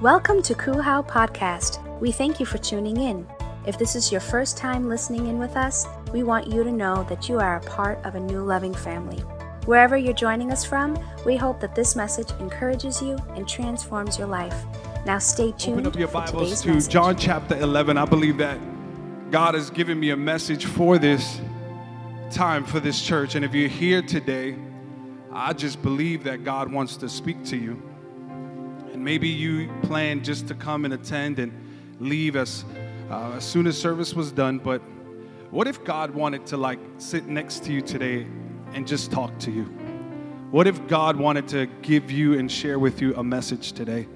Welcome to Kuhau Podcast. We thank you for tuning in. If this is your first time listening in with us, we want you to know that you are a part of a new loving family. Wherever you're joining us from, we hope that this message encourages you and transforms your life. Now stay tuned Open up your Bibles to message. John chapter 11. I believe that God has given me a message for this time, for this church. And if you're here today, I just believe that God wants to speak to you. And maybe you plan just to come and attend and leave as, uh, as soon as service was done. But what if God wanted to like sit next to you today and just talk to you? What if God wanted to give you and share with you a message today?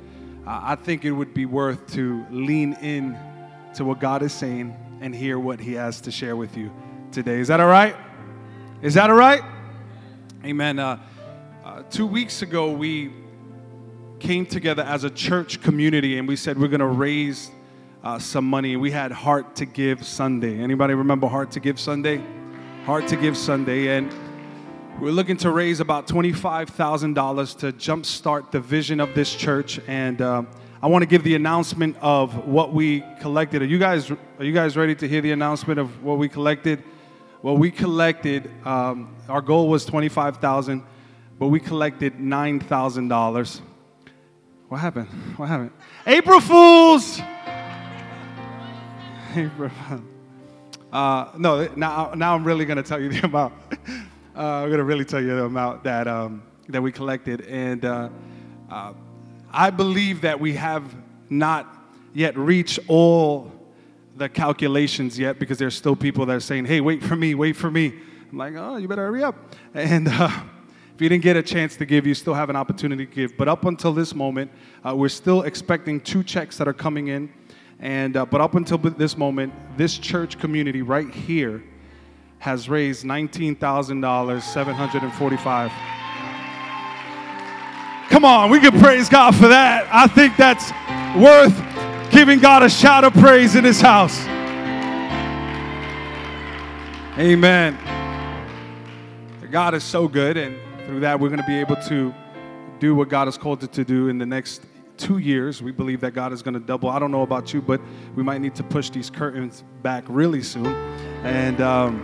Uh, I think it would be worth to lean in to what God is saying and hear what He has to share with you today. Is that all right? Is that all right? Amen. Uh, uh, two weeks ago, we came together as a church community and we said we're going to raise uh, some money. We had Heart to Give Sunday. Anybody remember Heart to Give Sunday? Heart to Give Sunday. And we're looking to raise about $25,000 to jumpstart the vision of this church. And uh, I want to give the announcement of what we collected. Are you guys, are you guys ready to hear the announcement of what we collected? Well, we collected, um, our goal was 25000 but we collected $9,000. What happened? What happened? April Fools! April. Uh, no, now, now I'm really going to tell you the amount. Uh, I'm going to really tell you the amount that, um, that we collected. And uh, uh, I believe that we have not yet reached all the calculations yet because there's still people that are saying, hey, wait for me, wait for me. I'm like, oh, you better hurry up. And uh, if you didn't get a chance to give, you still have an opportunity to give. But up until this moment, uh, we're still expecting two checks that are coming in. And uh, but up until this moment, this church community right here has raised nineteen thousand dollars, seven hundred and forty-five. Come on, we can praise God for that. I think that's worth giving God a shout of praise in this house. Amen. God is so good, and through that, we're going to be able to do what God has called it to do in the next two years. We believe that God is going to double. I don't know about you, but we might need to push these curtains back really soon and, um,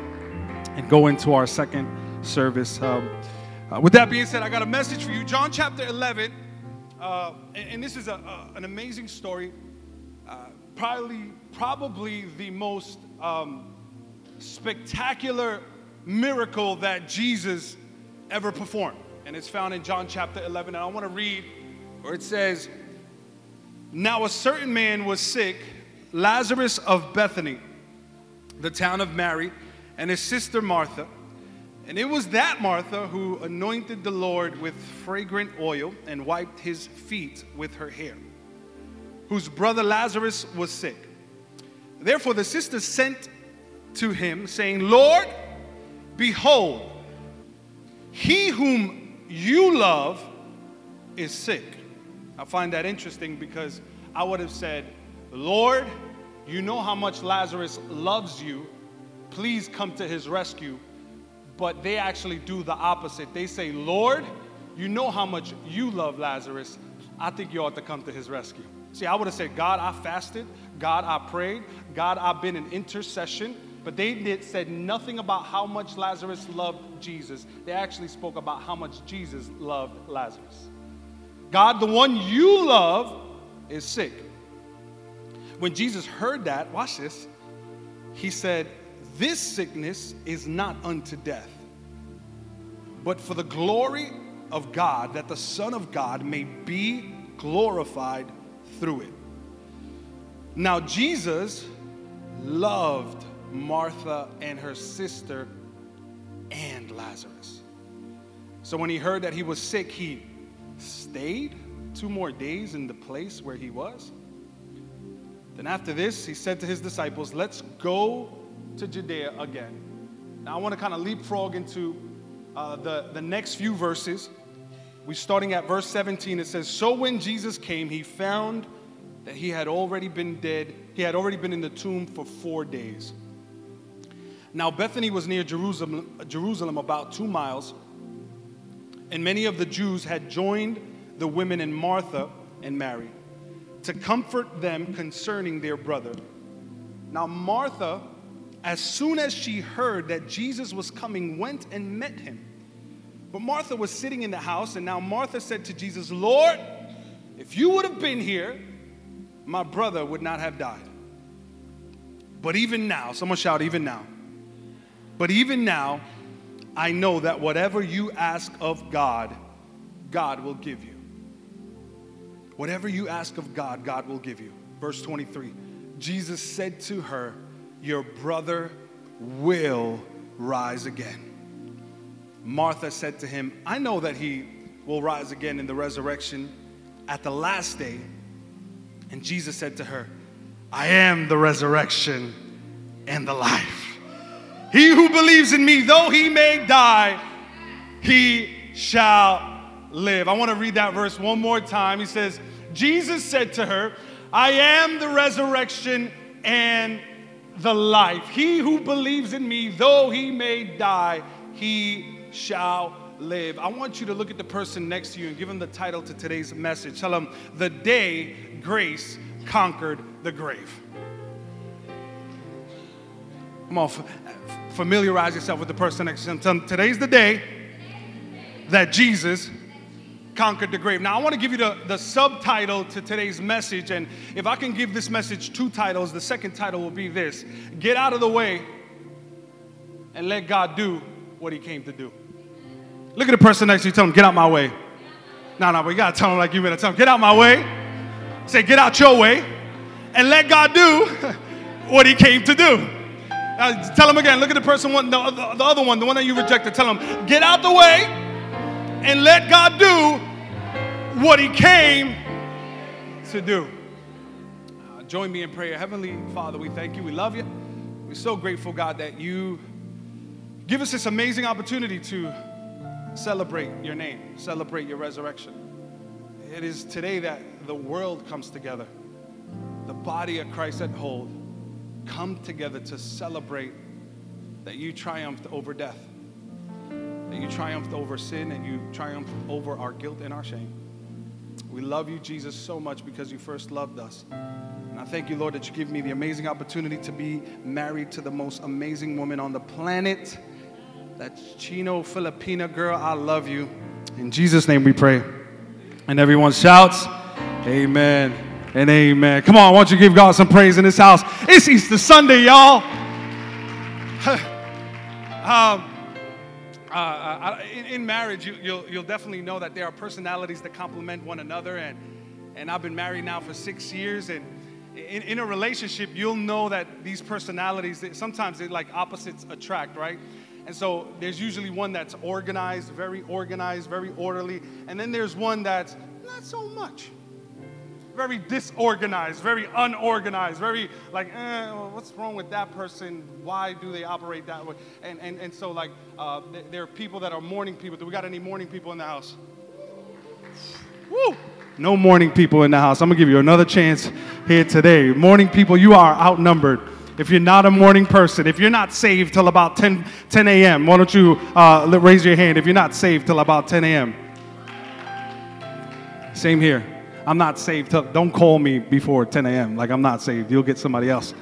and go into our second service. Um, uh, with that being said, I got a message for you. John chapter 11, uh, and, and, this is a, an amazing story. Uh, probably, probably the most um, spectacular miracle that Jesus ever performed. And it's found in John chapter 11. And I want to read where it says, Now a certain man was sick, Lazarus of Bethany, the town of Mary, and his sister Martha. And it was that Martha who anointed the Lord with fragrant oil and wiped his feet with her hair, whose brother Lazarus was sick. Therefore the sister sent to him, saying, Lord, behold, he whom you love is sick. I find that interesting because I would have said, Lord, you know how much Lazarus loves you. Please come to his rescue. But they actually do the opposite. They say, Lord, you know how much you love Lazarus. I think you ought to come to his rescue. See, I would have said, God, I fasted. God, I prayed. God, I've been in intercession. But they did, said nothing about how much Lazarus loved Jesus. They actually spoke about how much Jesus loved Lazarus. God, the one you love, is sick. When Jesus heard that, watch this, he said, This sickness is not unto death, but for the glory of God, that the Son of God may be glorified through it. Now, Jesus loved Martha and her sister and Lazarus. So when he heard that he was sick, he stayed two more days in the place where he was. Then after this, he said to his disciples, Let's go to Judea again. Now I want to kind of leapfrog into uh, the, the next few verses. We're starting at verse 17. It says, So when Jesus came, he found that he had already been dead. He had already been in the tomb for four days. Now, Bethany was near Jerusalem, Jerusalem about two miles, and many of the Jews had joined the women and Martha and Mary. to comfort them concerning their brother. Now, Martha, as soon as she heard that Jesus was coming, went and met him. But Martha was sitting in the house, and now Martha said to Jesus, Lord, if you would have been here, my brother would not have died. But even now, someone shout, even now. But even now, I know that whatever you ask of God, God will give you. Whatever you ask of God, God will give you. Verse 23 Jesus said to her, Your brother will rise again. Martha said to him, I know that he will rise again in the resurrection at the last day. And Jesus said to her, I am the resurrection and the life. He who believes in me, though he may die, he shall live. I want to read that verse one more time. He says, Jesus said to her, I am the resurrection and the life. He who believes in me, though he may die, he shall live. I want you to look at the person next to you and give him the title to today's message. Tell him, The Day Grace Conquered the Grave. Come on, familiarize yourself with the person next to him, Today's the day that Jesus conquered the grave. Now, I want to give you the, the subtitle to today's message. And if I can give this message two titles, the second title will be this Get out of the way and let God do what he came to do. Look at the person next to you, tell him, Get out my way. No, no, we got to tell him like you mean to tell him, Get out my way. Say, Get out your way and let God do what he came to do. Uh, tell them again. Look at the person, one, the, the, the other one, the one that you rejected. Tell them, Get out the way and let God do what He came to do. Uh, join me in prayer. Heavenly Father, we thank you. We love you. We're so grateful, God, that you give us this amazing opportunity to celebrate your name, celebrate your resurrection. It is today that the world comes together, the body of Christ at whole come together to celebrate that you triumphed over death that you triumphed over sin and you triumphed over our guilt and our shame. We love you, Jesus, so much because you first loved us. And I thank you, Lord, that you give me the amazing opportunity to be married to the most amazing woman on the planet. That Chino Filipina girl, I love you. In Jesus' name we pray. And everyone shouts, Amen and amen. Come on, I want you give God some praise in this house. It's Easter Sunday, y'all. um, uh, uh in, in, marriage, you, will you'll, you'll definitely know that there are personalities that complement one another. And, and I've been married now for six years. And in, in a relationship, you'll know that these personalities, sometimes they like opposites attract, right? And so there's usually one that's organized, very organized, very orderly. And then there's one that's not so much very disorganized, very unorganized, very like, eh, what's wrong with that person? Why do they operate that way? And, and, and so, like, uh, there are people that are morning people. Do we got any morning people in the house? Woo! No morning people in the house. I'm gonna give you another chance here today. Morning people, you are outnumbered. If you're not a morning person, if you're not saved till about 10, 10 a.m., why don't you uh, raise your hand if you're not saved till about 10 a.m.? Same here. I'm not saved. Don't call me before 10 a.m. Like I'm not saved. You'll get somebody else.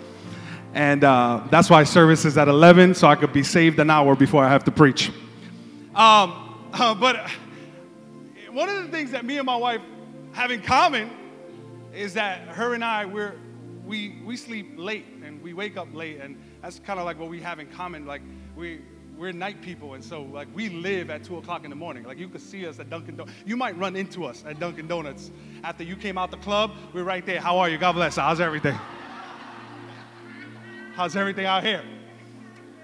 And uh, that's why service is at 11, so I could be saved an hour before I have to preach. Um, uh, but one of the things that me and my wife have in common is that her and I, we're, we, we sleep late and we wake up late. And that's kind of like what we have in common. Like we, we're night people, and so like we live at two o'clock in the morning. Like you could see us at Dunkin' Donuts. You might run into us at Dunkin' Donuts after you came out the club. We're right there. How are you? God bless. How's everything? How's everything out here?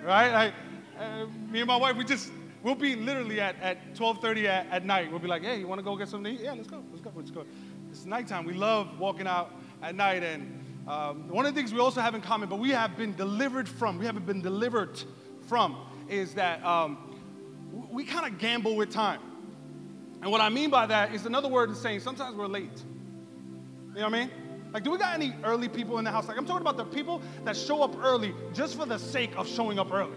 Right? Like, uh, me and my wife, we just we'll be literally at, at 12:30 at, at night. We'll be like, hey, you want to go get something to eat? Yeah, let's go. Let's go. Let's go. It's nighttime. We love walking out at night, and um, one of the things we also have in common, but we have been delivered from. We haven't been delivered from is that um, we kind of gamble with time. And what I mean by that is another word is saying sometimes we're late. You know what I mean? Like, do we got any early people in the house? Like, I'm talking about the people that show up early just for the sake of showing up early.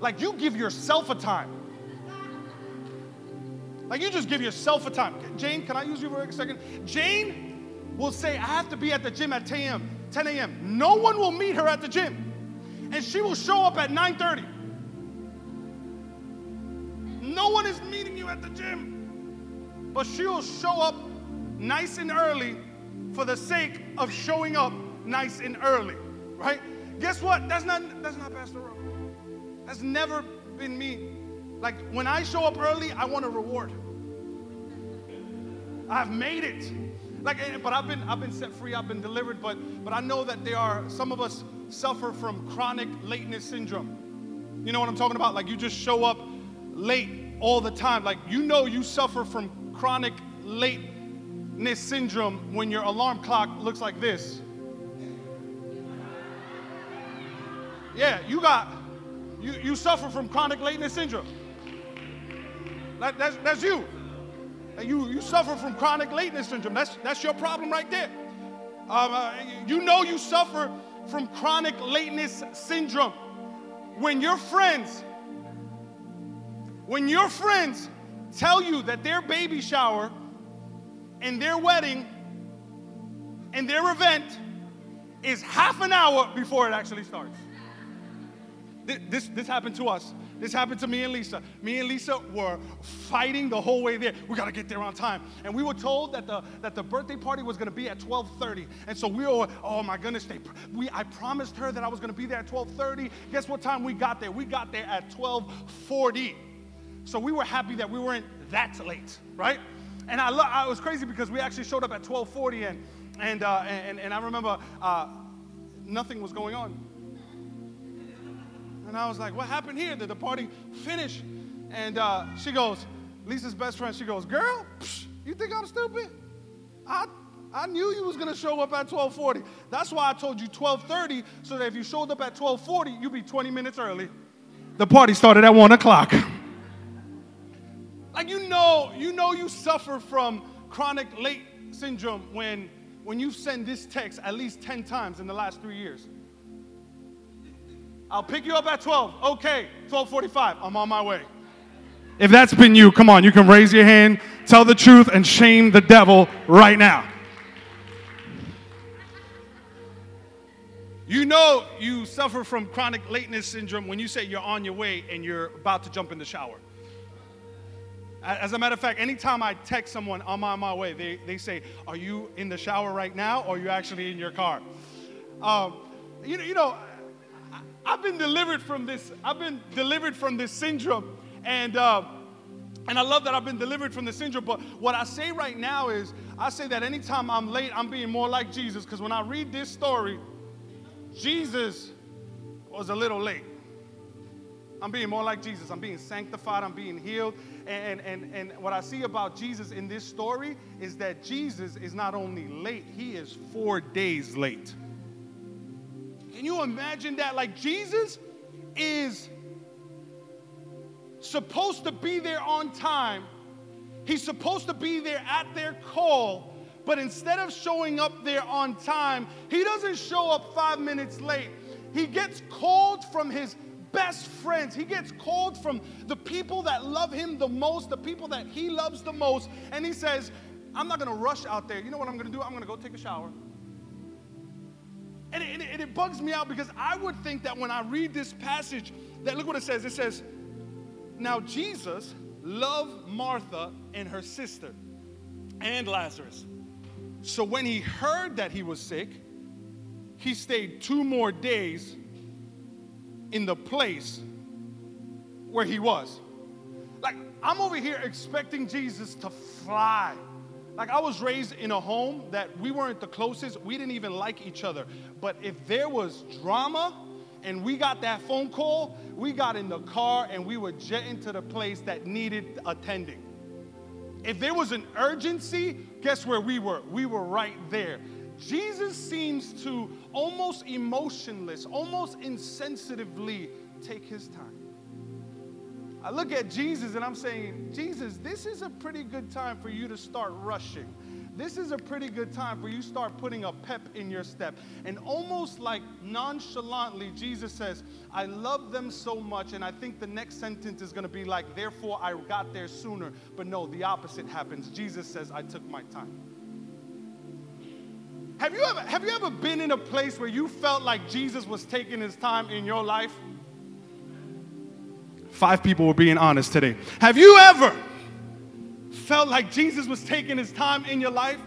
Like, you give yourself a time. Like, you just give yourself a time. Jane, can I use you for a second? Jane will say, I have to be at the gym at 10 a.m. 10 a.m. No one will meet her at the gym. And she will show up at 9:30. No one is meeting you at the gym. But she will show up nice and early for the sake of showing up nice and early. Right? Guess what? That's not that's not Pastor Rowe. That's never been me. Like when I show up early, I want a reward. I've made it. Like, eh, but I've been I've been set free. I've been delivered. But but I know that there are some of us suffer from chronic lateness syndrome. You know what I'm talking about? Like you just show up late all the time. Like you know you suffer from chronic lateness syndrome when your alarm clock looks like this. Yeah, you got you, you suffer from chronic lateness syndrome. That, that's, that's you. You, you suffer from chronic lateness syndrome. That's, that's your problem right there. Um, uh, you know you suffer from chronic lateness syndrome when your friends, when your friends tell you that their baby shower and their wedding and their event is half an hour before it actually starts. This, this happened to us. This happened to me and Lisa. Me and Lisa were fighting the whole way there. We got to get there on time. And we were told that the, that the birthday party was going to be at 12:30. And so we were, oh my goodness, they, we, I promised her that I was going to be there at 12:30. Guess what time we got there? We got there at 12:40. So we were happy that we weren't that late, right? And I, lo- I was crazy because we actually showed up at 12:40, and and uh, and, and I remember uh, nothing was going on. And I was like, what happened here? Did the party finish? And uh, she goes, Lisa's best friend, she goes, girl, psh, you think I'm stupid? I, I knew you was gonna show up at 1240. That's why I told you 1230, so that if you showed up at 1240, you'd be 20 minutes early. The party started at one o'clock. Like you know, you know you suffer from chronic late syndrome when when you send this text at least 10 times in the last three years. I'll pick you up at 12. Okay, 12:45. I'm on my way. If that's been you, come on, you can raise your hand, tell the truth, and shame the devil right now. You know you suffer from chronic lateness syndrome when you say you're on your way and you're about to jump in the shower. As a matter of fact, anytime I text someone, I'm on my way, they, they say, Are you in the shower right now or are you actually in your car? Um, you, you know, I've been delivered from this. I've been delivered from this syndrome. And, uh, and I love that I've been delivered from the syndrome. But what I say right now is, I say that anytime I'm late, I'm being more like Jesus. Because when I read this story, Jesus was a little late. I'm being more like Jesus. I'm being sanctified. I'm being healed. And, and, and what I see about Jesus in this story is that Jesus is not only late, he is four days late. Can you imagine that? Like Jesus is supposed to be there on time. He's supposed to be there at their call, but instead of showing up there on time, he doesn't show up five minutes late. He gets called from his best friends. He gets called from the people that love him the most, the people that he loves the most, and he says, I'm not gonna rush out there. You know what I'm gonna do? I'm gonna go take a shower. And it, and it, bugs me out because I would think that when I read this passage, that look what it says. It says, Now Jesus loved Martha and her sister and Lazarus. So when he heard that he was sick, he stayed two more days in the place where he was. Like, I'm over here expecting Jesus to fly like I was raised in a home that we weren't the closest. We didn't even like each other. But if there was drama and we got that phone call, we got in the car and we were jetting to the place that needed attending. If there was an urgency, guess where we were? We were right there. Jesus seems to almost emotionless, almost insensitively take his time. I look at Jesus and I'm saying, Jesus, this is a pretty good time for you to start rushing. This is a pretty good time for you to start putting a pep in your step. And almost like nonchalantly, Jesus says, I love them so much. And I think the next sentence is going to be like, therefore I got there sooner. But no, the opposite happens. Jesus says, I took my time. Have you ever have you ever been in a place where you felt like Jesus was taking his time in your life? Five people were being honest today. Have you ever felt like Jesus was taking his time in your life?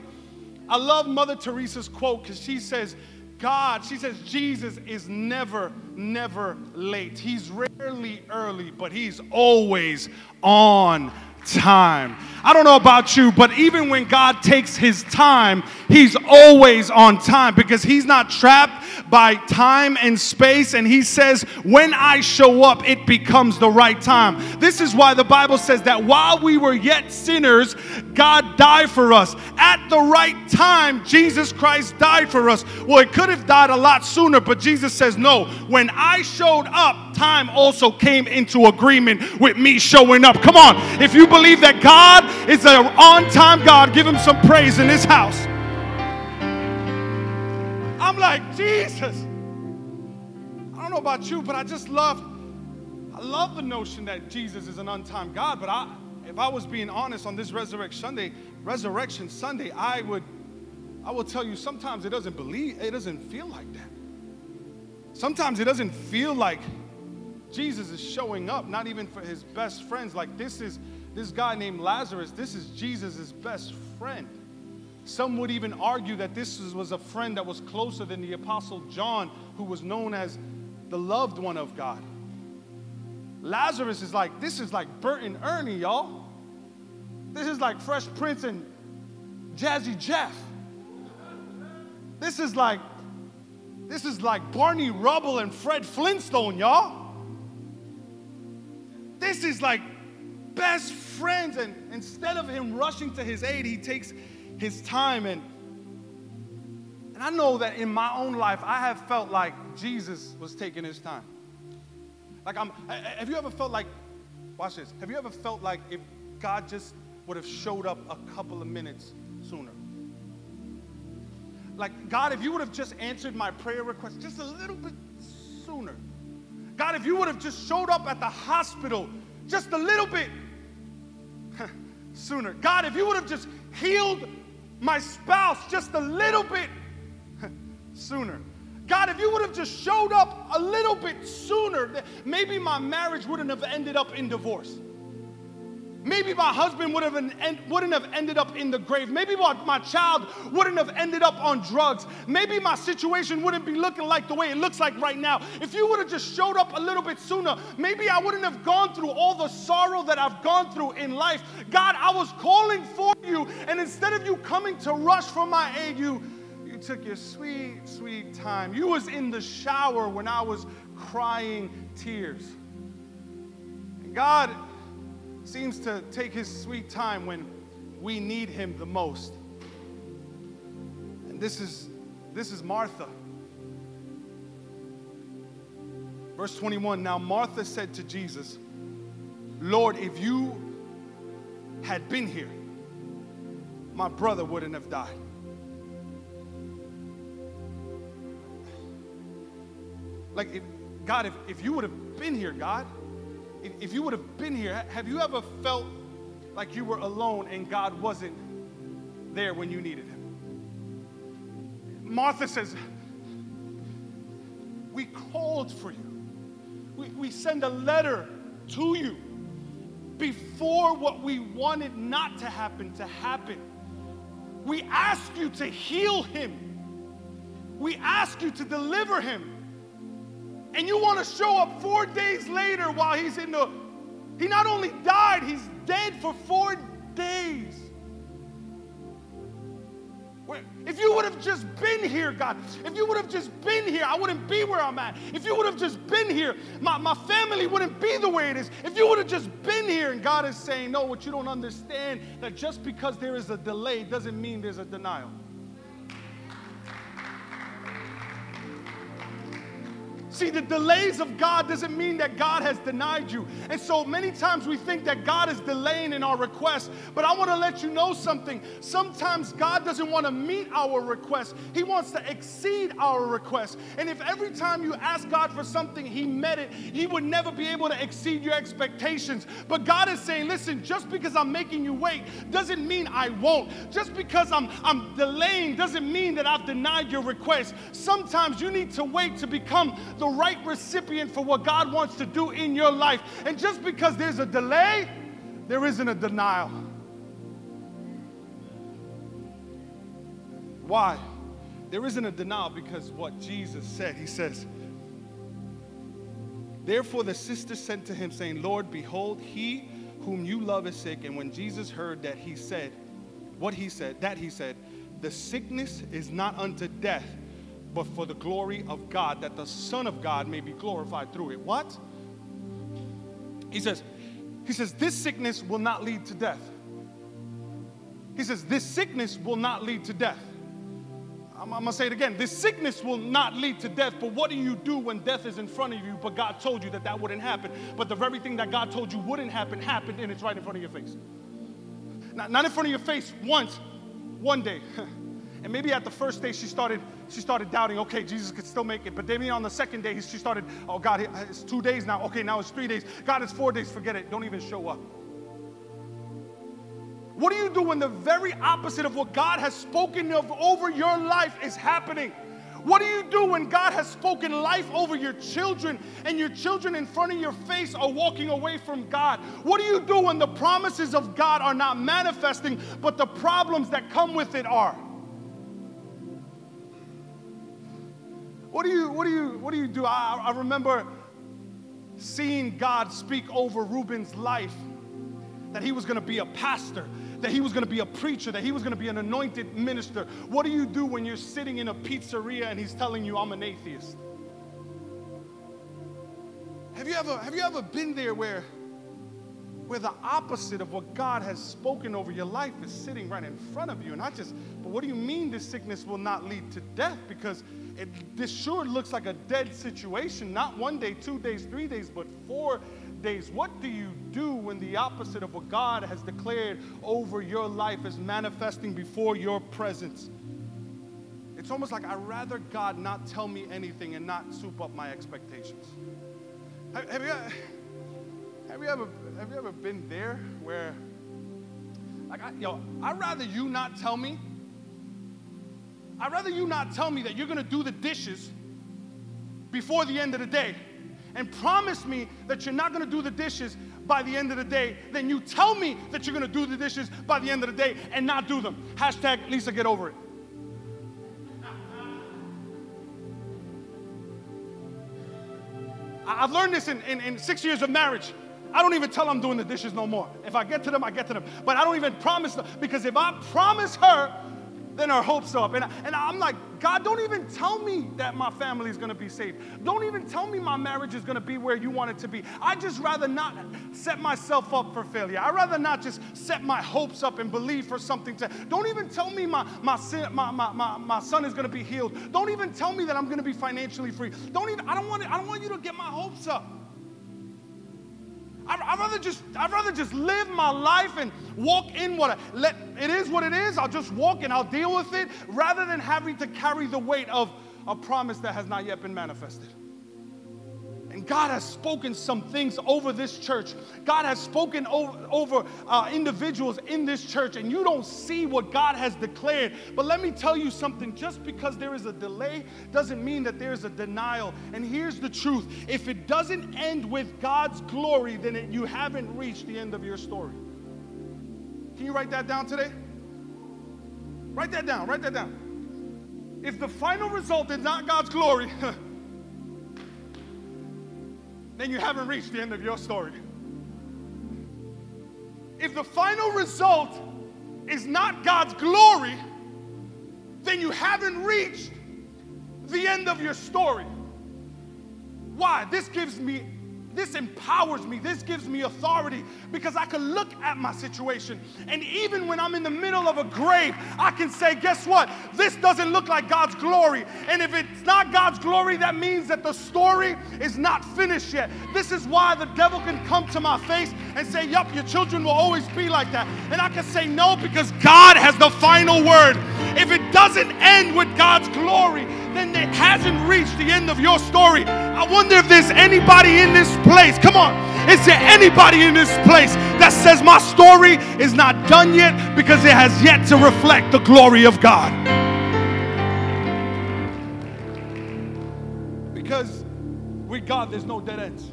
I love Mother Teresa's quote because she says, God, she says, Jesus is never, never late. He's rarely early, but he's always on time. I don't know about you, but even when God takes his time, he's always on time because he's not trapped by time and space. And he says, when I show up, it becomes the right time. This is why the Bible says that while we were yet sinners, God died for us. At the right time, Jesus Christ died for us. Well, it could have died a lot sooner, but Jesus says, no, when I showed up, time also came into agreement with me showing up. Come on, if you believe that God is an on time God, give him some praise in this house. I'm like, Jesus. I don't know about you, but I just love, I love the notion that Jesus is an on time God. But I, if I was being honest on this Resurrection Sunday, Resurrection Sunday, I would, I will tell you sometimes it doesn't believe, it doesn't feel like that. Sometimes it doesn't feel like Jesus is showing up, not even for his best friends. Like this is this guy named Lazarus, this is Jesus' best friend. Some would even argue that this was a friend that was closer than the Apostle John, who was known as the loved one of God. Lazarus is like, this is like Bert and Ernie, y'all. This is like Fresh Prince and Jazzy Jeff. This is like, this is like Barney Rubble and Fred Flintstone, y'all. This is like best friends. And instead of him rushing to his aid, he takes his time. And, and I know that in my own life, I have felt like Jesus was taking his time. Like, I'm, have you ever felt like, watch this, have you ever felt like if God just would have showed up a couple of minutes sooner? Like, God, if you would have just answered my prayer request just a little bit sooner. God, if you would have just showed up at the hospital just a little bit sooner. God, if you would have just healed my spouse just a little bit sooner. God, if you would have just showed up a little bit sooner, maybe my marriage wouldn't have ended up in divorce. Maybe my husband would have wouldn't have ended up in the grave. Maybe my, my child wouldn't have ended up on drugs. Maybe my situation wouldn't be looking like the way it looks like right now. If you would have just showed up a little bit sooner, maybe I wouldn't have gone through all the sorrow that I've gone through in life. God, I was calling for you, and instead of you coming to rush for my aid, you you took your sweet, sweet time. You was in the shower when I was crying tears. And God, seems to take his sweet time when we need him the most. And this is this is Martha. Verse 21 Now Martha said to Jesus, Lord, if you had been here, my brother wouldn't have died. Like, if, God, if, if you would have been here, God, if, you would have been here, have you ever felt like you were alone and God wasn't there when you needed him? Martha says, We called for you. We, we send a letter to you before what we wanted not to happen to happen. We ask you to heal him. We ask you to deliver him. And you want to show up four days later while he's in the. He not only died, he's dead for four days. If you would have just been here, God, if you would have just been here, I wouldn't be where I'm at. If you would have just been here, my, my family wouldn't be the way it is. If you would have just been here, and God is saying, No, what you don't understand, that just because there is a delay doesn't mean there's a denial. See, the delays of God doesn't mean that God has denied you. And so many times we think that God is delaying in our requests. But I want to let you know something. Sometimes God doesn't want to meet our requests, He wants to exceed our requests. And if every time you ask God for something, He met it, He would never be able to exceed your expectations. But God is saying, listen, just because I'm making you wait doesn't mean I won't. Just because I'm, I'm delaying doesn't mean that I've denied your request. Sometimes you need to wait to become the the right recipient for what God wants to do in your life. And just because there's a delay, there isn't a denial. Why? There isn't a denial because what Jesus said. He says, Therefore the sister sent to him, saying, Lord, behold, he whom you love is sick. And when Jesus heard that, he said, What he said, that he said, The sickness is not unto death but for the glory of God, that the Son of God may be glorified through it. What? He says, he says, this sickness will not lead to death. He says, this sickness will not lead to death. I'm, I'm, gonna say it again. This sickness will not lead to death, but what do you do when death is in front of you, but God told you that that wouldn't happen? But the very thing that God told you wouldn't happen happened, and it's right in front of your face. Not, not in front of your face once, one day. And maybe at the first day she started, she started doubting, okay, Jesus could still make it. But maybe on the second day she started, oh God, it's two days now. Okay, now it's three days. God, it's four days. Forget it. Don't even show up. What do you do when the very opposite of what God has spoken of over your life is happening? What do you do when God has spoken life over your children and your children in front of your face are walking away from God? What do you do when the promises of God are not manifesting, but the problems that come with it are? What do you, what do you, what do you do? I, I remember seeing God speak over Reuben's life that he was going to be a pastor, that he was going to be a preacher, that he was going to be an anointed minister. What do you do when you're sitting in a pizzeria and he's telling you, I'm an atheist? Have you ever, have you ever been there where, where the opposite of what God has spoken over your life is sitting right in front of you? And I just, but what do you mean this sickness will not lead to death? Because it, this sure looks like a dead situation. Not one day, two days, three days, but four days. What do you do when the opposite of what God has declared over your life is manifesting before your presence? It's almost like I'd rather God not tell me anything and not soup up my expectations. Have, have you, have, you, ever, have you ever been there where, like, I, yo, I'd rather you not tell me I'd rather you not tell me that you're gonna do the dishes before the end of the day and promise me that you're not gonna do the dishes by the end of the day than you tell me that you're gonna do the dishes by the end of the day and not do them. Hashtag Lisa, get over it. I've learned this in, in, in, six years of marriage. I don't even tell I'm doing the dishes no more. If I get to them, I get to them. But I don't even promise them because if I promise her then her hopes are up. And, and I'm like, God, don't even tell me that my family is going to be saved. Don't even tell me my marriage is going to be where you want it to be. I just rather not set myself up for failure. I rather not just set my hopes up and believe for something to. Don't even tell me my, my, my, my, my, my son is going to be healed. Don't even tell me that I'm going to be financially free. Don't even, I don't want, I don't want you to get my hopes up. I'd, I'd, rather just I'd rather just live my life and walk in what I, let it is what it is. I'll just walk and I'll deal with it rather than having to carry the weight of a promise that has not yet been manifested. And God has spoken some things over this church. God has spoken over, over uh, individuals in this church, and you don't see what God has declared. But let me tell you something just because there is a delay doesn't mean that there's a denial. And here's the truth if it doesn't end with God's glory, then it, you haven't reached the end of your story. Can you write that down today? Write that down, write that down. If the final result is not God's glory, then you haven't reached the end of your story. If the final result is not God's glory, then you haven't reached the end of your story. Why? This gives me this empowers me. This gives me authority because I can look at my situation. And even when I'm in the middle of a grave, I can say, guess what? This doesn't look like God's glory. And if it's not God's glory, that means that the story is not finished yet. This is why the devil can come to my face and say, Yup, your children will always be like that. And I can say, No, because God has the final word. If it doesn't end with God's glory, then it hasn't reached the end of your story. I wonder if there's anybody in this place. Come on. Is there anybody in this place that says my story is not done yet because it has yet to reflect the glory of God? Because with God, there's no dead ends.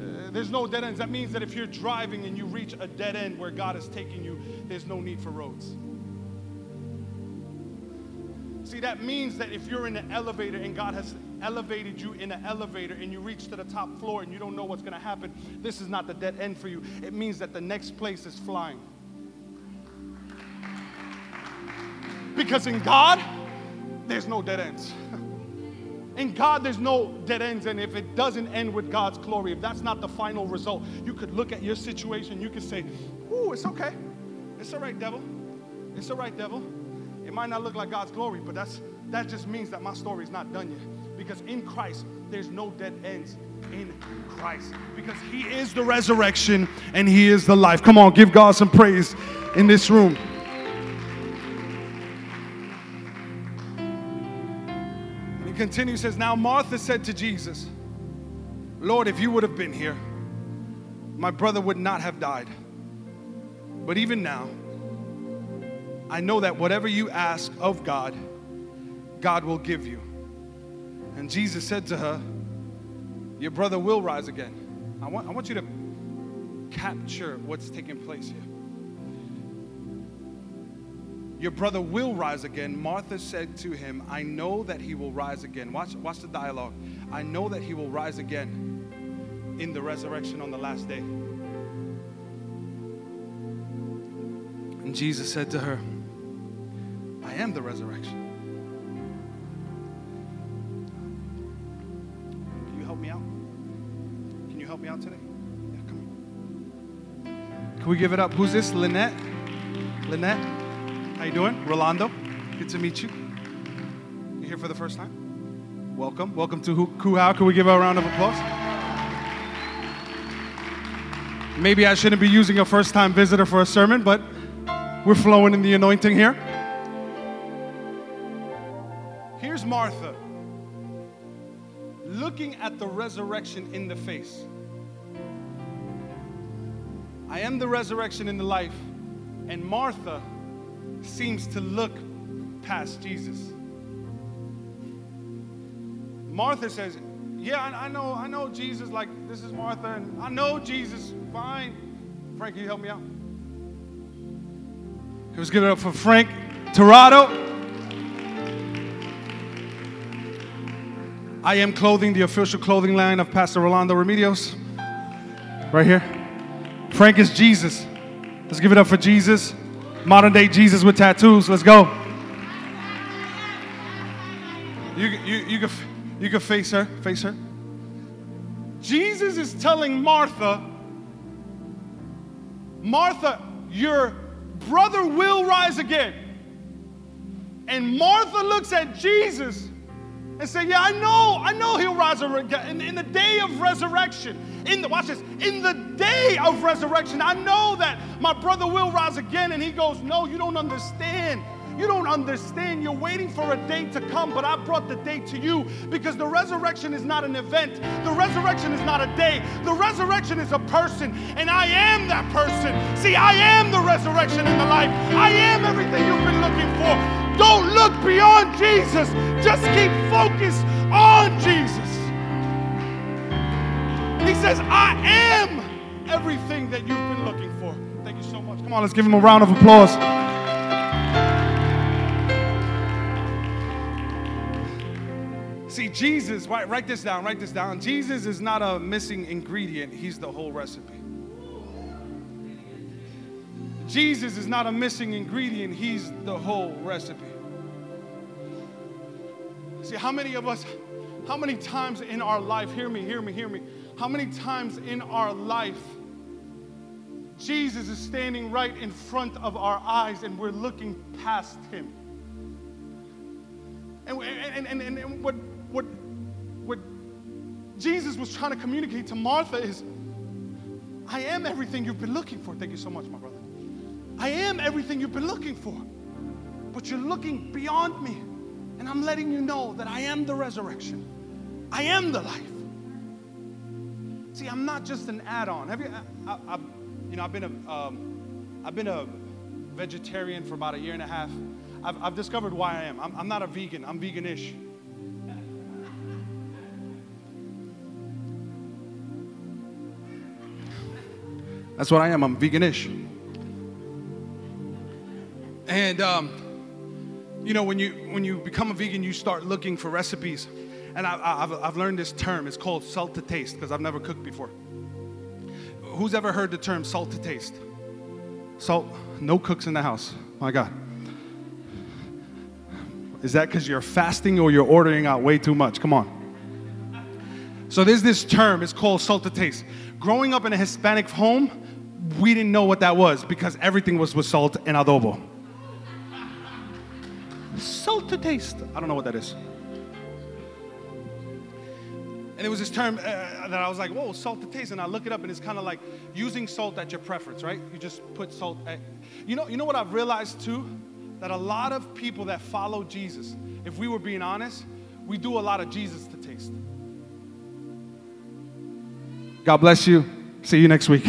Uh, there's no dead ends. That means that if you're driving and you reach a dead end where God is taking you, there's no need for roads. See, that means that if you're in an elevator and God has elevated you in an elevator and you reach to the top floor and you don't know what's going to happen, this is not the dead end for you. It means that the next place is flying. Because in God, there's no dead ends. In God, there's no dead ends, and if it doesn't end with God's glory, if that's not the final result, you could look at your situation, you could say, Ooh, it's okay. It's all right, devil. It's all right, devil. It might not look like God's glory, but that's that just means that my story is not done yet. Because in Christ, there's no dead ends in Christ. Because He is the resurrection and He is the life. Come on, give God some praise in this room. And He continues, says, Now Martha said to Jesus, Lord, if you would have been here, my brother would not have died. But even now, I know that whatever you ask of God, God will give you. And Jesus said to her, Your brother will rise again. I want, I want you to capture what's taking place here. Your brother will rise again. Martha said to him, I know that he will rise again. Watch, watch the dialogue. I know that he will rise again in the resurrection on the last day. And Jesus said to her, I am the resurrection. Can you help me out? Can you help me out today? Yeah, come on. Can we give it up? Who's this? Lynette? Lynette? How you doing? Rolando? Good to meet you. You here for the first time? Welcome. Welcome to Kuhau. Can we give her a round of applause? Maybe I shouldn't be using a first time visitor for a sermon, but we're flowing in the anointing here. Looking at the resurrection in the face. I am the resurrection in the life. And Martha seems to look past Jesus. Martha says, Yeah, I, I, know, I know Jesus, like this is Martha, and I know Jesus, fine. Frank, can you help me out? Let's give it up for Frank Torado. I am clothing, the official clothing line of Pastor Rolando Remedios. Right here. Frank is Jesus. Let's give it up for Jesus. Modern day Jesus with tattoos. Let's go. You, you, you, can, you can face her. Face her. Jesus is telling Martha, Martha, your brother will rise again. And Martha looks at Jesus and say, Yeah, I know, I know he'll rise again. In, in the day of resurrection, in the watch this, in the day of resurrection, I know that my brother will rise again. And he goes, No, you don't understand. You don't understand. You're waiting for a day to come, but I brought the day to you because the resurrection is not an event. The resurrection is not a day. The resurrection is a person, and I am that person. See, I am the resurrection in the life. I am everything you've been looking for. Don't look beyond Jesus. Just keep focused on Jesus. He says, I am everything that you've been looking for. Thank you so much. Come on, let's give him a round of applause. See, Jesus, write, write this down, write this down. Jesus is not a missing ingredient, he's the whole recipe. Jesus is not a missing ingredient, he's the whole recipe. See, how many of us How many times in our life, hear me, hear me, hear me, how many times in our life Jesus is standing right in front of our eyes and we're looking past him? And, and, and, and, and what, what, what Jesus was trying to communicate to Martha is I am everything you've been looking for. Thank you so much, my brother. I am everything you've been looking for. But you're looking beyond me. And I'm letting you know that I am the resurrection. I am the life. See, I'm not just an add-on. Have you? I, I, you know, I've been a, um, I've been a vegetarian for about a year and a half. I've, I've discovered why I am. I'm, I'm not a vegan. I'm veganish. That's what I am. I'm veganish. And um, you know, when you when you become a vegan, you start looking for recipes. And I, have I've learned this term. It's called salt to taste because I've never cooked before. Who's ever heard the term salt to taste? Salt. No cooks in the house. My God. Is that because you're fasting or you're ordering out way too much? Come on. So there's this term. It's called salt to taste. Growing up in a Hispanic home, we didn't know what that was because everything was with salt and adobo. Salt to taste. I don't know what that is. And it was this term uh, that I was like, whoa, salt to taste. And I look it up and it's kind of like using salt at your preference, right? You just put salt at, you know, you know what I've realized too? That a lot of people that follow Jesus, if we were being honest, we do a lot of Jesus to taste. God bless you. See you next week.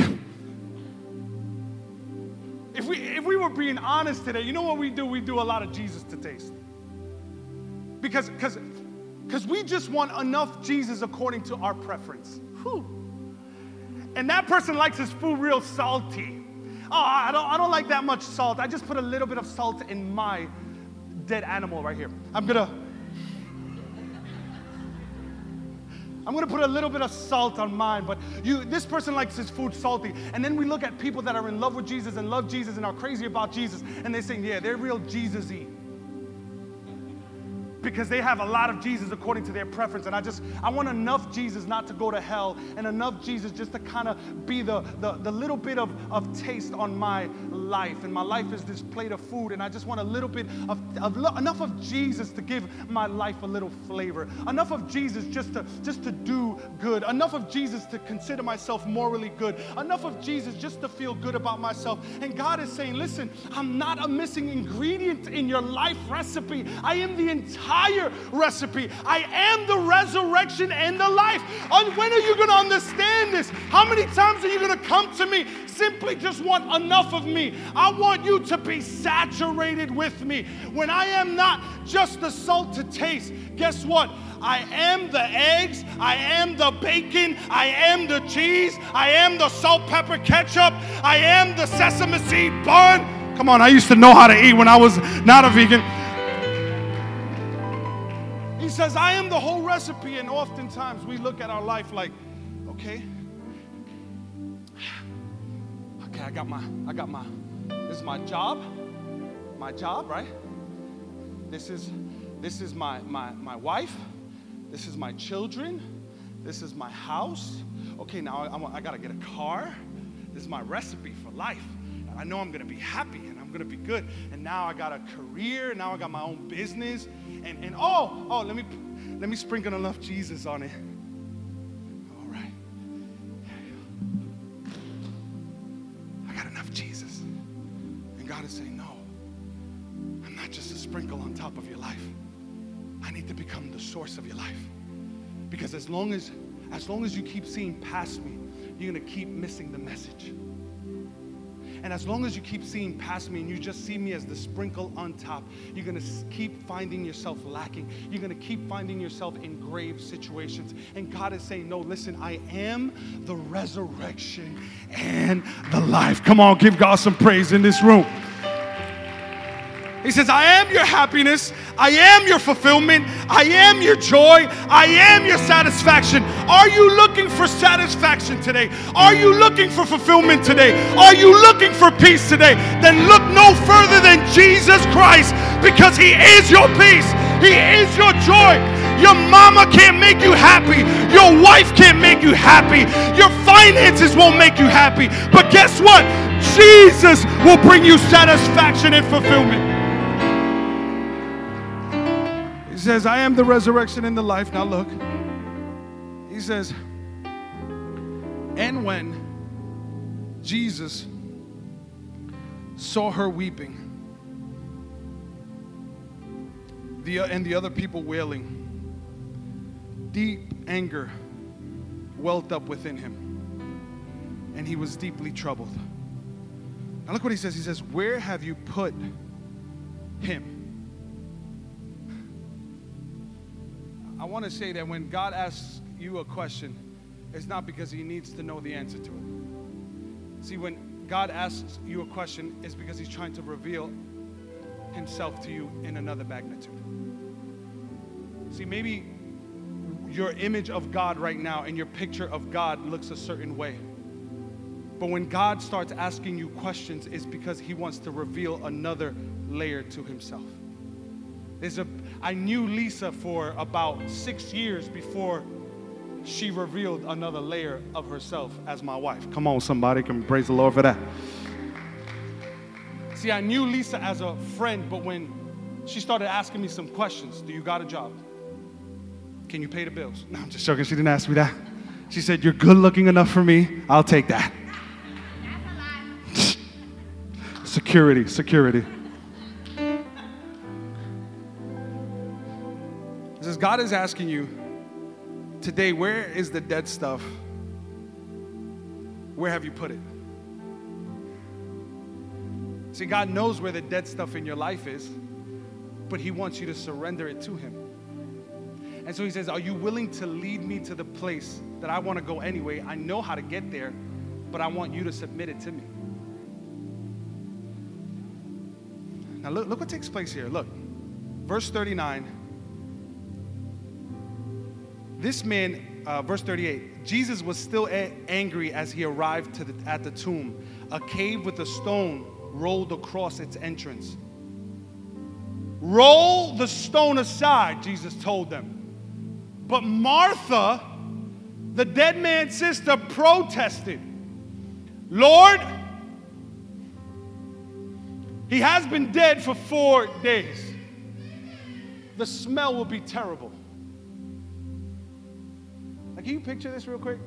Being honest today, you know what we do? We do a lot of Jesus to taste. Because, because because we just want enough Jesus according to our preference. Whew. And that person likes his food real salty. Oh, I don't, I don't like that much salt. I just put a little bit of salt in my dead animal right here. I'm gonna. I'm gonna put a little bit of salt on mine, but you, this person likes his food salty. And then we look at people that are in love with Jesus and love Jesus and are crazy about Jesus, and they say, yeah, they're real Jesus-y because they have a lot of Jesus according to their preference. And I just, I want enough Jesus not to go to hell and enough Jesus just to kind of be the, the, the little bit of, of taste on my life. And my life is this plate of food. And I just want a little bit of, of enough of Jesus to give my life a little flavor. Enough of Jesus just to, just to do good. Enough of Jesus to consider myself morally good. Enough of Jesus just to feel good about myself. And God is saying, listen, I'm not a missing ingredient in your life recipe. I am the entire entire recipe. I am the resurrection and the life. And when are you going to understand this? How many times are you going to come to me? Simply just want enough of me. I want you to be saturated with me. When I am not just the salt to taste, guess what? I am the eggs, I am the bacon, I am the cheese, I am the salt, pepper, ketchup, I am the sesame seed bun. Come on, I used to know how to eat when I was not a vegan. He says, I am the whole recipe. And oftentimes we look at our life like, okay, okay, I got my, I got my, this is my job, my job, right? This is, this is my, my, my wife. This is my children. This is my house. Okay, now I, I got to get a car. This is my recipe for life. I know I'm to be happy and I'm to be good. And now I got a career. Now I got my own business and, and oh, oh, let me let me sprinkle enough Jesus on it. All right. I got enough Jesus. And God is saying, No, I'm not just a sprinkle on top of your life. I need to become the source of your life. Because as long as as long as you keep seeing past me, you're gonna keep missing the message. And as long as you keep seeing past me and you just see me as the sprinkle on top, you're going to keep finding yourself lacking. You're going to keep finding yourself in grave situations. And God is saying, No, listen, I am the resurrection and the life. Come on, give God some praise in this room. He says, I am your happiness. I am your fulfillment. I am your joy. I am your satisfaction. Are you looking for satisfaction today? Are you looking for fulfillment today? Are you looking for peace today? Then look no further than Jesus Christ because He is your peace. He is your joy. Your mama can't make you happy. Your wife can't make you happy. Your finances won't make you happy. But guess what? Jesus will bring you satisfaction and fulfillment. Says, I am the resurrection and the life. Now look. He says, and when Jesus saw her weeping, the, and the other people wailing, deep anger welled up within him, and he was deeply troubled. Now, look what he says. He says, Where have you put him? I want to say that when God asks you a question, it's not because he needs to know the answer to it. See, when God asks you a question, it's because he's trying to reveal himself to you in another magnitude. See, maybe your image of God right now and your picture of God looks a certain way. But when God starts asking you questions, it's because He wants to reveal another layer to Himself. There's a, I knew Lisa for about six years before she revealed another layer of herself as my wife. Come on, somebody can praise the Lord for that. See, I knew Lisa as a friend, but when she started asking me some questions, do you got a job? Can you pay the bills? No, I'm just joking. She didn't ask me that. She said, You're good looking enough for me. I'll take that. security, security. God is asking you today, where is the dead stuff? Where have you put it? See, God knows where the dead stuff in your life is, but He wants you to surrender it to Him. And so he says, Are you willing to lead me to the place that I want to go anyway? I know how to get there, but I want you to submit it to me. Now, look, look what takes place here. Look, verse 39. This man, uh, verse 38, Jesus was still a- angry as he arrived the, at the tomb. A cave with a stone rolled across its entrance. Roll the stone aside, Jesus told them. But Martha, the dead man's sister, protested Lord, he has been dead for four days. The smell will be terrible. Can you picture this real quick?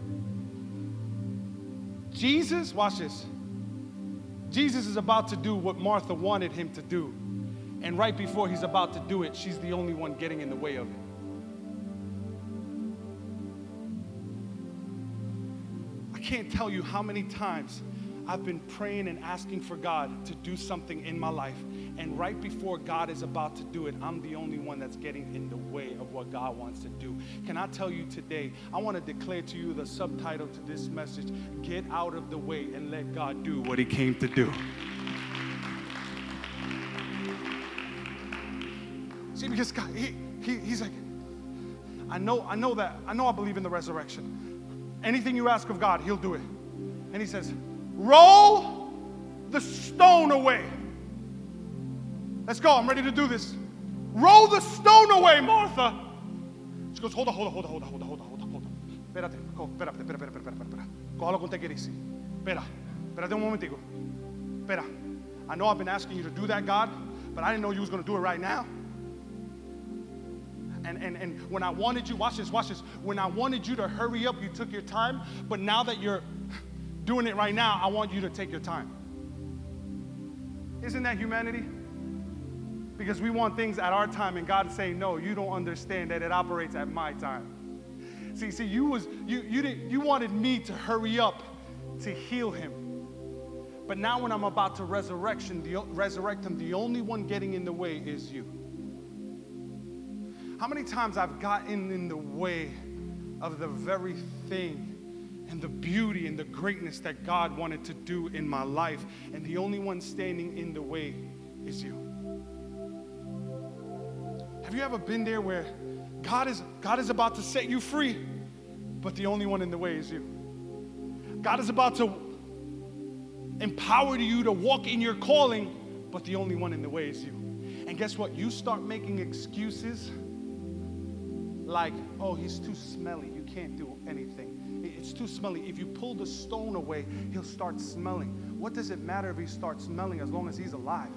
Jesus, watch this. Jesus is about to do what Martha wanted him to do. And right before he's about to do it, she's the only one getting in the way of it. I can't tell you how many times I've been praying and asking for God to do something in my life. And right before God is about to do it, I'm the only one that's getting in the way of what God wants to do. Can I tell you today? I want to declare to you the subtitle to this message Get out of the way and let God do what He came to do. See, because God, he, he, He's like, I know, I know that, I know I believe in the resurrection. Anything you ask of God, He'll do it. And He says, Roll the stone away. Let's go. I'm ready to do this. Roll the stone away, Martha. She goes, Hold on, hold on, hold on, hold on, hold on, hold on, hold on, hold on. Espérate, espérate, espérate, espérate, espérate, espérate. Cójalo con tequerisi. Espera, espérate un momentico. Espera. I know I've been asking you to do that, God, but I didn't know you was going to do it right now. And, and, and when I wanted you, watch this, watch this. When I wanted you to hurry up, you took your time. But now that you're doing it right now, I want you to take your time. Isn't that humanity? Because we want things at our time, and God's saying, No, you don't understand that it operates at my time. See, see, you was you you didn't you wanted me to hurry up to heal him. But now when I'm about to resurrection, the, resurrect him, the only one getting in the way is you. How many times I've gotten in the way of the very thing and the beauty and the greatness that God wanted to do in my life, and the only one standing in the way is you. Have you ever been there where God is, God is about to set you free, but the only one in the way is you? God is about to empower you to walk in your calling, but the only one in the way is you. And guess what? You start making excuses like, oh, he's too smelly. You can't do anything. It's too smelly. If you pull the stone away, he'll start smelling. What does it matter if he starts smelling as long as he's alive?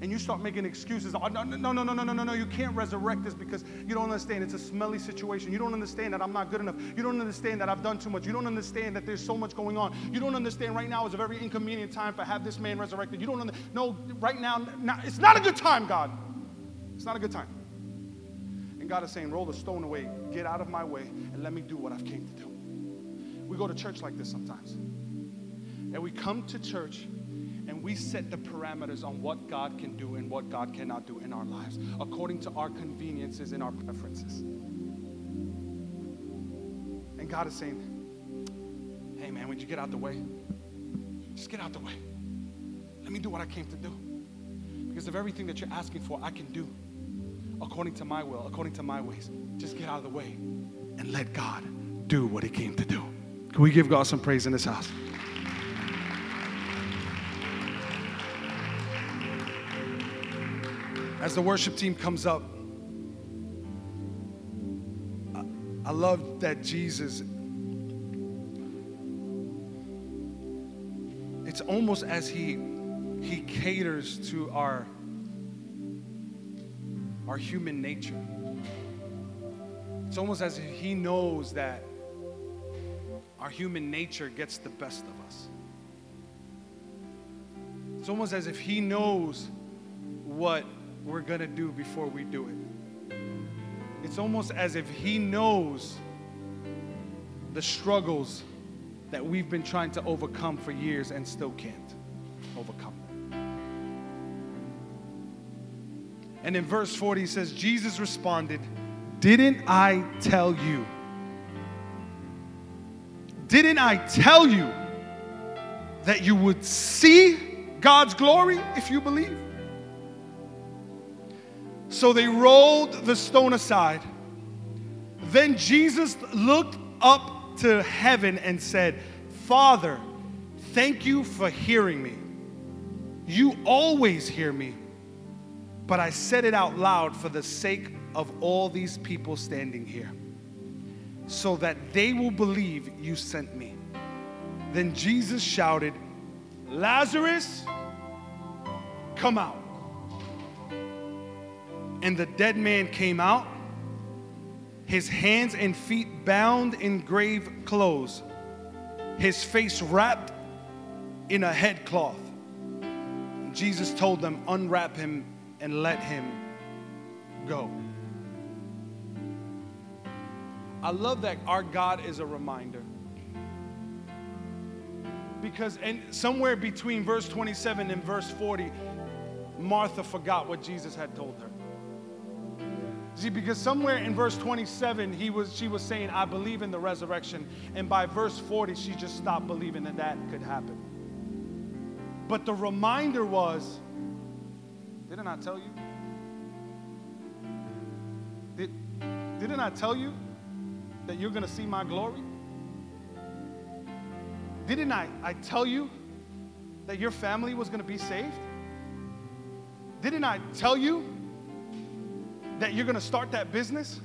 and you start making excuses. Oh, no, no, no, no, no, no, no, you can't resurrect this because you don't understand. It's a smelly situation. You don't understand that I'm not good enough. You don't understand that I've done too much. You don't understand that there's so much going on. You don't understand right now is a very inconvenient time for have this man resurrected. You don't under- no right now. It's not a good time, God. It's not a good time. And God is saying, roll the stone away, get out of my way, and let me do what I've came to do. We go to church like this sometimes. And we come to church and we set the parameters on what God can do and what God cannot do in our lives according to our conveniences and our preferences. And God is saying, hey man, would you get out the way? Just get out the way. Let me do what I came to do. Because of everything that you're asking for, I can do according to my will, according to my ways. Just get out of the way and let God do what He came to do. Can we give God some praise in this house? As the worship team comes up, I love that Jesus, it's almost as he, he caters to our, our human nature. It's almost as if he knows that our human nature gets the best of us. It's almost as if he knows what we're going to do before we do it. It's almost as if He knows the struggles that we've been trying to overcome for years and still can't overcome them. And in verse 40, he says, Jesus responded, Didn't I tell you? Didn't I tell you that you would see God's glory if you believe? So they rolled the stone aside. Then Jesus looked up to heaven and said, Father, thank you for hearing me. You always hear me, but I said it out loud for the sake of all these people standing here, so that they will believe you sent me. Then Jesus shouted, Lazarus, come out. And the dead man came out, his hands and feet bound in grave clothes, his face wrapped in a headcloth. Jesus told them, Unwrap him and let him go. I love that our God is a reminder. Because, and somewhere between verse 27 and verse 40, Martha forgot what Jesus had told her. See, because somewhere in verse 27, he was, she was saying, I believe in the resurrection. And by verse 40, she just stopped believing that that could happen. But the reminder was, didn't I tell you? Did, didn't I tell you that you're going to see my glory? Didn't I, I tell you that your family was going to be saved? Didn't I tell you that you're going to start that business?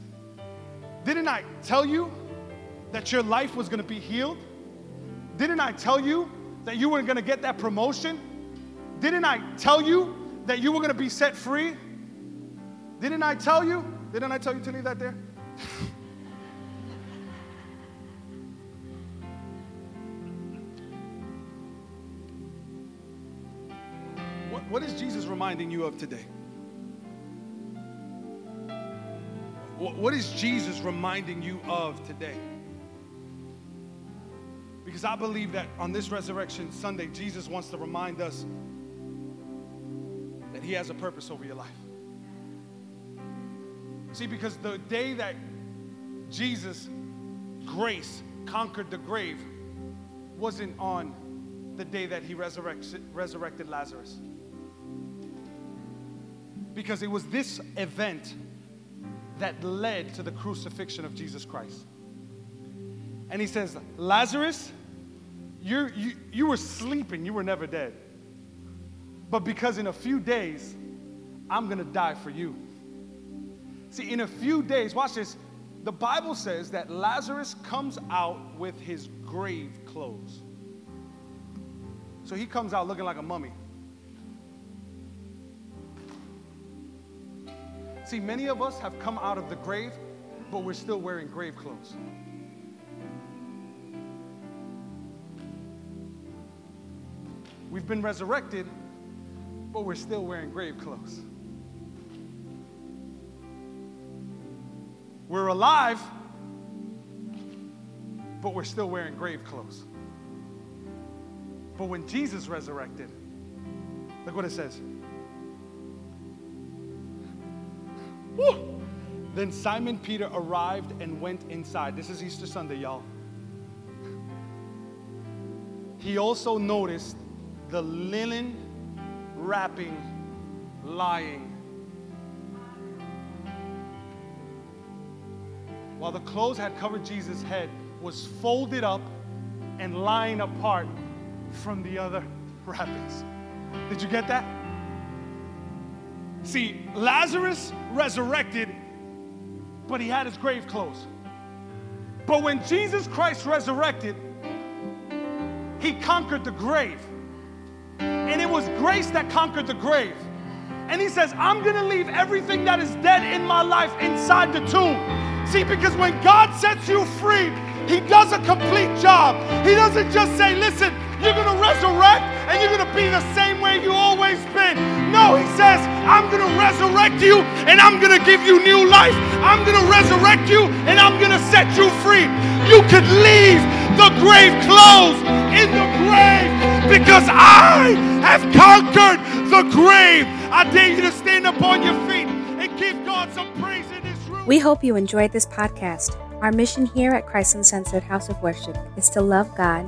Didn't I tell you that your life was going to be healed? Didn't I tell you that you were going to get that promotion? Didn't I tell you that you were going to be set free? Didn't I tell you? Didn't I tell you to leave that there? what, what is Jesus reminding you of today? What is Jesus reminding you of today? Because I believe that on this Resurrection Sunday, Jesus wants to remind us that He has a purpose over your life. See, because the day that Jesus, grace, conquered the grave wasn't on the day that He resurrected, resurrected Lazarus. Because it was this event that led to the crucifixion of Jesus Christ. And he says, Lazarus, you you, were sleeping, you were never dead. But because in a few days, I'm gonna die for you. See, in a few days, watch this. The Bible says that Lazarus comes out with his grave clothes. So he comes out looking like a mummy. See, many of us have come out of the grave, but we're still wearing grave clothes. We've been resurrected, but we're still wearing grave clothes. We're alive, but we're still wearing grave clothes. But when Jesus resurrected, look what it says. Woo! Then Simon Peter arrived and went inside. This is Easter Sunday, y'all. He also noticed the linen wrapping lying. While the clothes had covered Jesus' head, was folded up and lying apart from the other wrappings. Did you get that? See, Lazarus resurrected, but he had his grave clothes. But when Jesus Christ resurrected, he conquered the grave. And it was grace that conquered the grave. And he says, I'm to leave everything that is dead in my life inside the tomb. See, because when God sets you free, he does a complete job. He doesn't just say, listen, you're going to resurrect and you're going to be the same way you always been. No, he says, I'm going to resurrect you and I'm going to give you new life. I'm going to resurrect you and I'm going to set you free. You could leave the grave closed in the grave because I have conquered the grave. I dare you to stand up on your feet and give God some praise in this room. We hope you enjoyed this podcast. Our mission here at Christ Uncensored House of Worship is to love God,